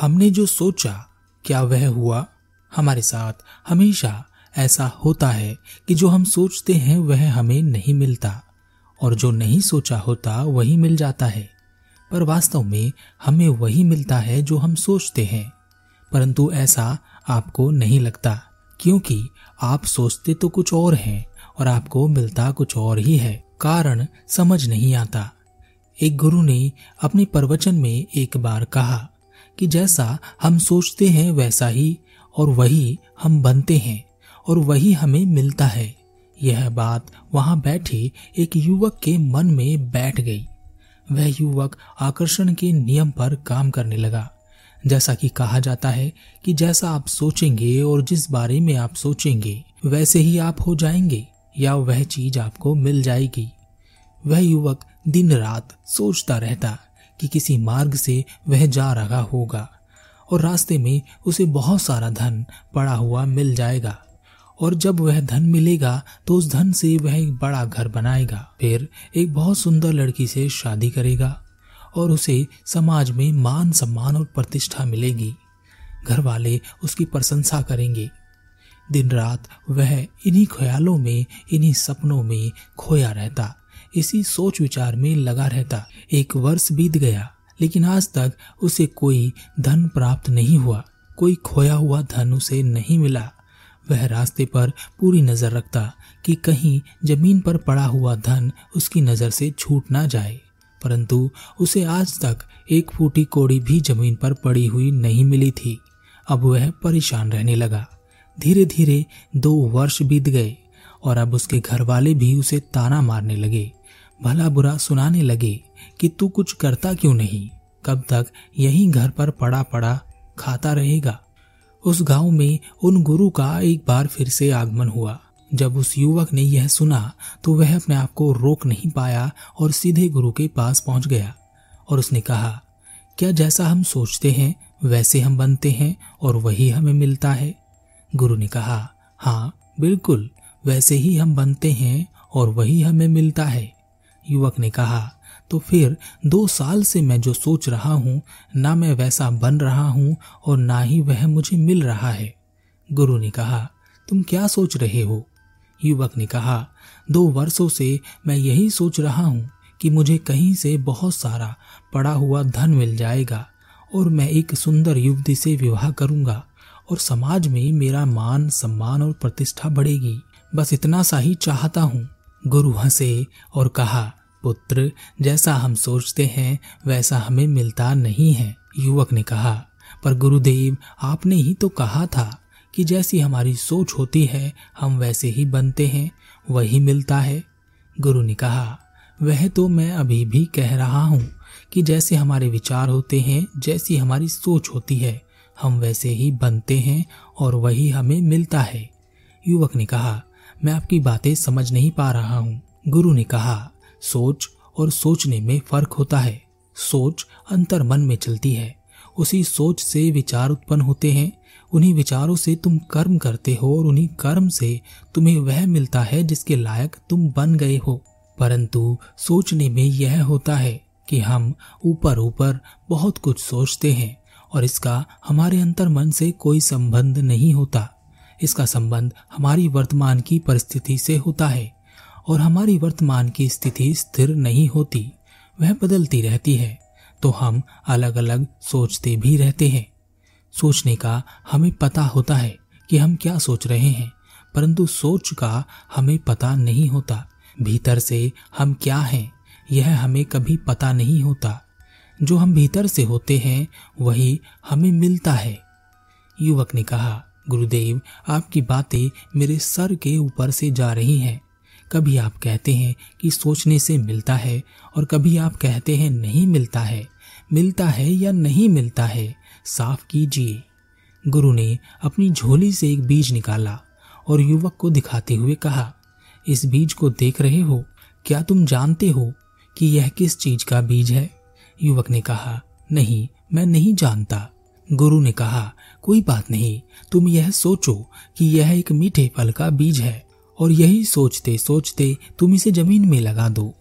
हमने जो सोचा, क्या वह हुआ? हमारे साथ हमेशा ऐसा होता है कि जो हम सोचते हैं, वह हमें नहीं मिलता। और जो नहीं सोचा होता, वही मिल जाता है। पर वास्तव में हमें वही मिलता है जो हम सोचते हैं। परंतु ऐसा आपको नहीं लगता, क्योंकि आप सोचते तो कुछ और हैं और आपको मिलता कुछ और ही है। कारण समझ नहीं आता। एक गुरु ने अपने प्रवचन में एक बार कहा कि जैसा हम सोचते हैं वैसा ही, और वही हम बनते हैं, और वही हमें मिलता है। यह बात वहाँ बैठे एक युवक के मन में बैठ गई। वह युवक आकर्षण के नियम पर काम करने लगा। जैसा कि कहा जाता है कि जैसा आप सोचेंगे और जिस बारे में आप सोचेंगे, वैसे ही आप हो जाएँगे, या वह चीज़ आपको मिल जाएगी। वह युवक दिन रात सोचता रहता। कि किसी मार्ग से वह जा रहा होगा और रास्ते में उसे बहुत सारा धन पड़ा हुआ मिल जाएगा। और जब वह धन मिलेगा तो उस धन से वह एक बड़ा घर बनाएगा। फिर एक बहुत सुंदर लड़की से शादी करेगा और उसे समाज में मान सम्मान और प्रतिष्ठा मिलेगी। घर वाले उसकी प्रशंसा करेंगे। दिन रात वह इन्हीं ख्यालों में, इन्हीं सपनों में खोया रहता। इसी सोच विचार में लगा रहता। एक वर्ष बीत गया, लेकिन आज तक उसे कोई धन प्राप्त नहीं हुआ। कोई खोया हुआ धन उसे नहीं मिला। वह रास्ते पर पूरी नज़र रखता कि कहीं ज़मीन पर पड़ा हुआ धन उसकी नज़र से छूट ना जाए। परंतु उसे आज तक एक फूटी कोड़ी भी ज़मीन पर पड़ी हुई नहीं मिली थी। अब वह परेशान रहने लगा। धीरे धीरे दो वर्ष बीत गए और अब उसके घर वाले भी उसे ताना मारने लगे। भला बुरा सुनाने लगे कि तू कुछ करता क्यों नहीं? कब तक यही घर पर पड़ा पड़ा खाता रहेगा? उस गाँव में उन गुरु का एक बार फिर से आगमन हुआ। जब उस युवक ने यह सुना तो वह अपने आप को रोक नहीं पाया और सीधे गुरु के पास पहुँच गया और उसने कहा, क्या जैसा हम सोचते हैं, वैसे हम बनते हैं और वही हमें मिलता है? गुरु ने कहा हाँ बिल्कुल, वैसे ही हम बनते हैं और वही हमें मिलता है। युवक ने कहा तो फिर दो साल से मैं जो सोच रहा हूँ, ना मैं वैसा बन रहा हूँ और ना ही वह मुझे मिल रहा है। गुरु ने कहा, तुम क्या सोच रहे हो? युवक ने कहा, दो वर्षों से मैं यही सोच रहा हूँ कि मुझे कहीं से बहुत सारा पड़ा हुआ धन मिल जाएगा और मैं एक सुंदर युवती से विवाह करूँगा और समाज में मेरा मान, सम्मान और प्रतिष्ठा बढ़ेगी। बस इतना सा ही चाहता हूँ। गुरु हंसे और कहा पुत्र, जैसा हम सोचते हैं, वैसा हमें मिलता नहीं है, युवक ने कहा। पर गुरुदेव, आपने ही तो कहा था कि जैसी हमारी सोच होती है, हम वैसे ही बनते हैं, वही मिलता है। गुरु ने कहा, वह तो मैं अभी भी कह रहा हूँ कि जैसे हमारे विचार होते हैं, जैसी हमारी सोच होती है, हम वैसे ही बनते हैं और वही हमें मिलता है। युवक ने कहा, मैं आपकी बातें समझ नहीं पा रहा हूँ। गुरु ने कहा सोच और सोचने में फ़र्क होता है। सोच अंतर मन में चलती है। उसी सोच से विचार उत्पन्न होते हैं। उन्हीं विचारों से तुम कर्म करते हो और उन्हीं कर्म से तुम्हें वह मिलता है जिसके लायक तुम बन गए हो। परंतु सोचने में यह होता है कि हम ऊपर ऊपर बहुत कुछ सोचते हैं और इसका हमारे अंतर मन से कोई संबंध नहीं होता। इसका संबंध हमारी वर्तमान की परिस्थिति से होता है। और हमारी वर्तमान की स्थिति स्थिर नहीं होती, वह बदलती रहती है तो हम अलग अलग सोचते भी रहते हैं। सोचने का हमें पता होता है कि हम क्या सोच रहे हैं, परंतु सोच का हमें पता नहीं होता, भीतर से हम क्या हैं, यह हमें कभी पता नहीं होता। जो हम भीतर से होते हैं, वही हमें मिलता है। युवक ने कहा, गुरुदेव, आपकी बातें मेरे सर के ऊपर से जा रही हैं। कभी आप कहते हैं कि सोचने से मिलता है और कभी आप कहते हैं नहीं मिलता है। मिलता है या नहीं मिलता है, साफ़ कीजिए। गुरु ने अपनी झोली से एक बीज निकाला और युवक को दिखाते हुए कहा, इस बीज को देख रहे हो? क्या तुम जानते हो कि यह किस चीज़ का बीज है? युवक ने कहा, नहीं, मैं नहीं जानता। गुरु ने कहा, कोई बात नहीं, तुम यह सोचो कि यह एक मीठे फल का बीज है। और यही सोचते सोचते तुम इसे ज़मीन में लगा दो।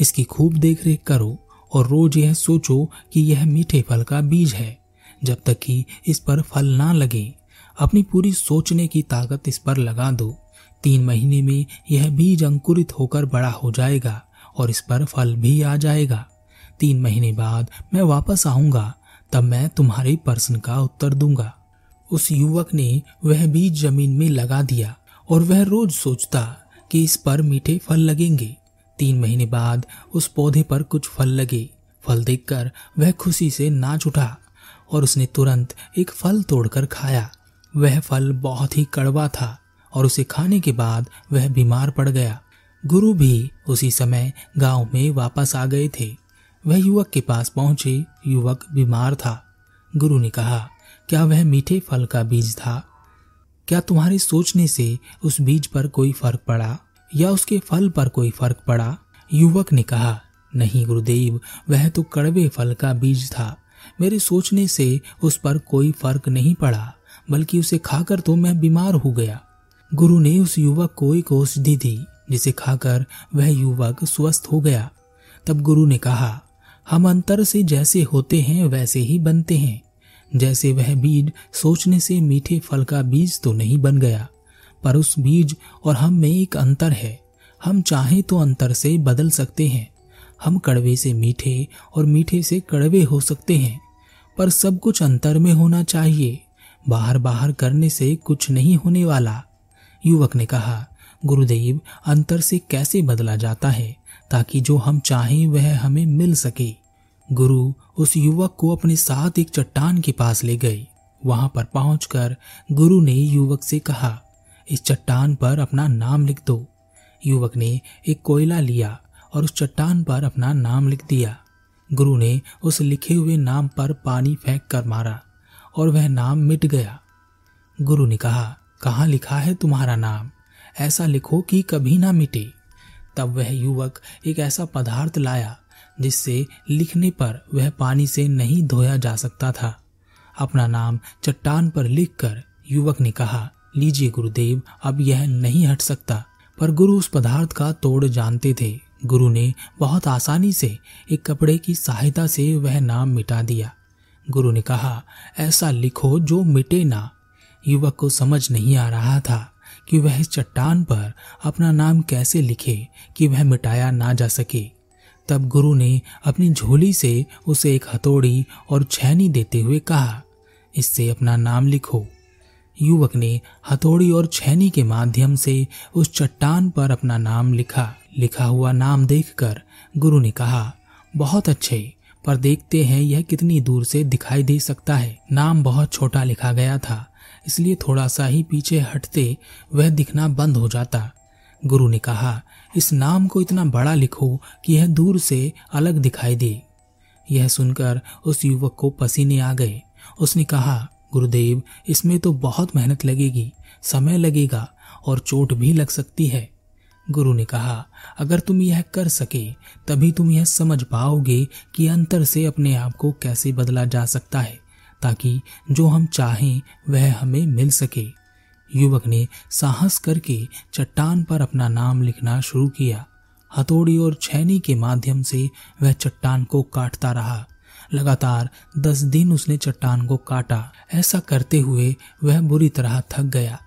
इसकी खूब देख रेख करो और रोज यह सोचो कि यह मीठे फल का बीज है। जब तक कि इस पर फल ना लगे, अपनी पूरी सोचने की ताकत इस पर लगा दो। तीन महीने में यह बीज अंकुरित होकर बड़ा हो जाएगा और इस पर फल भी आ जाएगा। तीन महीने बाद मैं वापस आऊँगा, तब मैं तुम्हारे प्रश्न का उत्तर दूँगा। उस युवक ने वह बीज ज़मीन में लगा दिया और वह रोज सोचता कि इस पर मीठे फल लगेंगे। तीन महीने बाद उस पौधे पर कुछ फल लगे। फल देखकर वह खुशी से नाच उठा और उसने तुरंत एक फल तोड़कर खाया। वह फल बहुत ही कड़वा था और उसे खाने के बाद वह बीमार पड़ गया। गुरु भी उसी समय गाँव में वापस आ गए थे। वह युवक के पास पहुँचे। युवक बीमार था। गुरु ने कहा, क्या वह मीठे फल का बीज था? क्या तुम्हारे सोचने से उस बीज पर कोई फ़र्क पड़ा? या उसके फल पर कोई फ़र्क पड़ा? युवक ने कहा, नहीं गुरुदेव, वह तो कड़वे फल का बीज था। मेरे सोचने से उस पर कोई फ़र्क नहीं पड़ा, बल्कि उसे खाकर तो मैं बीमार हो गया। गुरु ने उस युवक को एक औषधि दी, जिसे खाकर वह युवक स्वस्थ हो गया। तब गुरु ने कहा, हम अंतर से जैसे होते हैं, वैसे ही बनते हैं। जैसे वह बीज सोचने से मीठे फल का बीज तो नहीं बन गया, पर उस बीज और हम में एक अंतर है। हम चाहें तो अंतर से बदल सकते हैं। हम कड़वे से मीठे और मीठे से कड़वे हो सकते हैं, पर सब कुछ अंतर में होना चाहिए। बाहर बाहर करने से कुछ नहीं होने वाला। युवक ने कहा, गुरुदेव, अंतर से कैसे बदला जाता है ताकि जो हम चाहें वह हमें मिल सके? गुरु उस युवक को अपने साथ एक चट्टान के पास ले गए वहाँ पर पहुंचकर गुरु ने युवक से कहा, इस चट्टान पर अपना नाम लिख दो। युवक ने एक कोयला लिया और उस चट्टान पर अपना नाम लिख दिया। गुरु ने उस लिखे हुए नाम पर पानी फेंक कर मारा और वह नाम मिट गया। गुरु ने कहा, कहाँ लिखा है तुम्हारा नाम? ऐसा लिखो कि कभी ना मिटे। तब वह युवक एक ऐसा पदार्थ लाया जिससे लिखने पर वह पानी से नहीं धोया जा सकता था। अपना नाम चट्टान पर लिखकर युवक ने कहा, लीजिए गुरुदेव, अब यह नहीं हट सकता। पर गुरु उस पदार्थ का तोड़ जानते थे। गुरु ने बहुत आसानी से एक कपड़े की सहायता से वह नाम मिटा दिया। गुरु ने कहा, ऐसा लिखो जो मिटे ना। युवक को समझ नहीं आ रहा था कि वह चट्टान पर अपना नाम कैसे लिखे कि वह मिटाया ना जा सके। तब गुरु ने अपनी झोली से उसे एक हथौड़ी और छैनी देते हुए कहा, इससे अपना नाम लिखो। युवक ने हथौड़ी और छैनी के माध्यम से उस चट्टान पर अपना नाम लिखा। लिखा हुआ नाम देखकर गुरु ने कहा, बहुत अच्छे, पर देखते हैं यह कितनी दूर से दिखाई दे सकता है। नाम बहुत छोटा लिखा गया था, इसलिए थोड़ा सा ही पीछे हटते वह दिखना बंद हो जाता। गुरु ने कहा इस नाम को इतना बड़ा लिखो कि यह दूर से अलग दिखाई दे। यह सुनकर उस युवक को पसीने आ गए। उसने कहा, गुरुदेव, इसमें तो बहुत मेहनत लगेगी, समय लगेगा और चोट भी लग सकती है। गुरु ने कहा, अगर तुम यह कर सके, तभी तुम यह समझ पाओगे कि अंतर से अपने आप को कैसे बदला जा सकता है, ताकि जो हम चाहें, वह हमें मिल सके। युवक ने साहस करके चट्टान पर अपना नाम लिखना शुरू किया। हथौड़ी और छैनी के माध्यम से वह चट्टान को काटता रहा। लगातार दस दिन उसने चट्टान को काटा। ऐसा करते हुए वह बुरी तरह थक गया।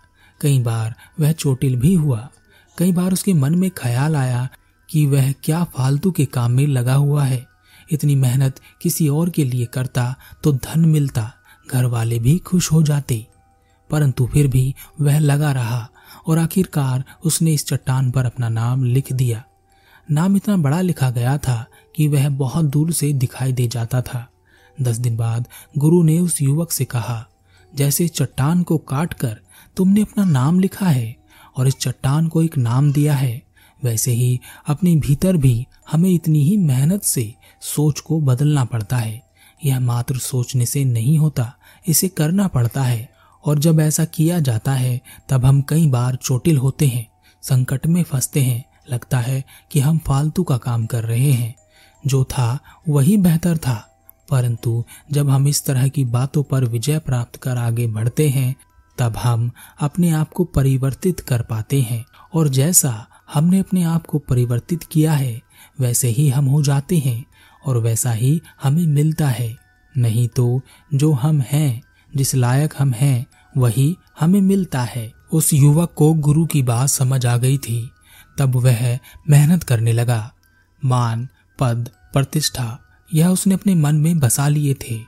कई बार वह चोटिल भी हुआ। कई बार उसके मन में ख्याल आया कि वह क्या फालतू के काम में लगा हुआ है। इतनी मेहनत किसी और के लिए करता तो धन मिलता। घर वाले भी खुश हो जाते। परंतु फिर भी वह लगा रहा और आखिरकार उसने इस चट्टान पर अपना नाम लिख दिया। नाम इतना बड़ा लिखा गया था कि वह बहुत दूर से दिखाई दे जाता था। दस दिन बाद गुरु ने उस युवक से कहा, जैसे चट्टान को काट कर तुमने अपना नाम लिखा है और इस चट्टान को एक नाम दिया है, वैसे ही अपने भीतर भी हमें इतनी ही मेहनत से सोच को बदलना पड़ता है। यह मात्र सोचने से नहीं होता, इसे करना पड़ता है। और जब ऐसा किया जाता है, तब हम कई बार चोटिल होते हैं, संकट में फंसते हैं। लगता है कि हम फालतू का काम कर रहे हैं। जो था, वही बेहतर था। परंतु जब हम इस तरह की बातों पर विजय प्राप्त कर आगे बढ़ते हैं, तब हम अपने आप को परिवर्तित कर पाते हैं। और जैसा हमने अपने आप को परिवर्तित किया है, वैसे ही हम हो जाते हैं, और वैसा ही हमें मिलता है। नहीं तो जो हम हैं, जिस लायक हम हैं वही हमें मिलता है। उस युवक को गुरु की बात समझ आ गई थी। तब वह मेहनत करने लगा। मान, पद, प्रतिष्ठा, यह उसने अपने मन में बसा लिए थे।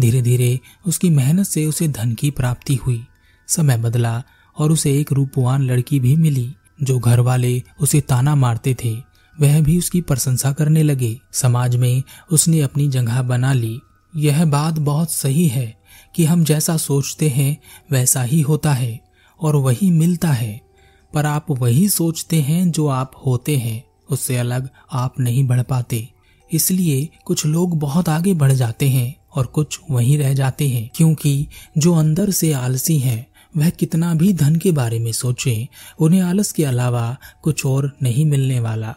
धीरे धीरे उसकी मेहनत से उसे धन की प्राप्ति हुई। समय बदला और उसे एक रूपवान लड़की भी मिली, जो घर वाले उसे ताना मारते थे। वह भी उसकी प्रशंसा करने लगे। समाज में उसने अपनी जगह बना ली। यह बात बहुत सही है। कि हम जैसा सोचते हैं, वैसा ही होता है और वही मिलता है। पर आप वही सोचते हैं जो आप होते हैं, उससे अलग आप नहीं बढ़ पाते। इसलिए कुछ लोग बहुत आगे बढ़ जाते हैं और कुछ वहीं रह जाते हैं, क्योंकि जो अंदर से आलसी हैं, वह कितना भी धन के बारे में सोचें, उन्हें आलस के अलावा कुछ और नहीं मिलने वाला।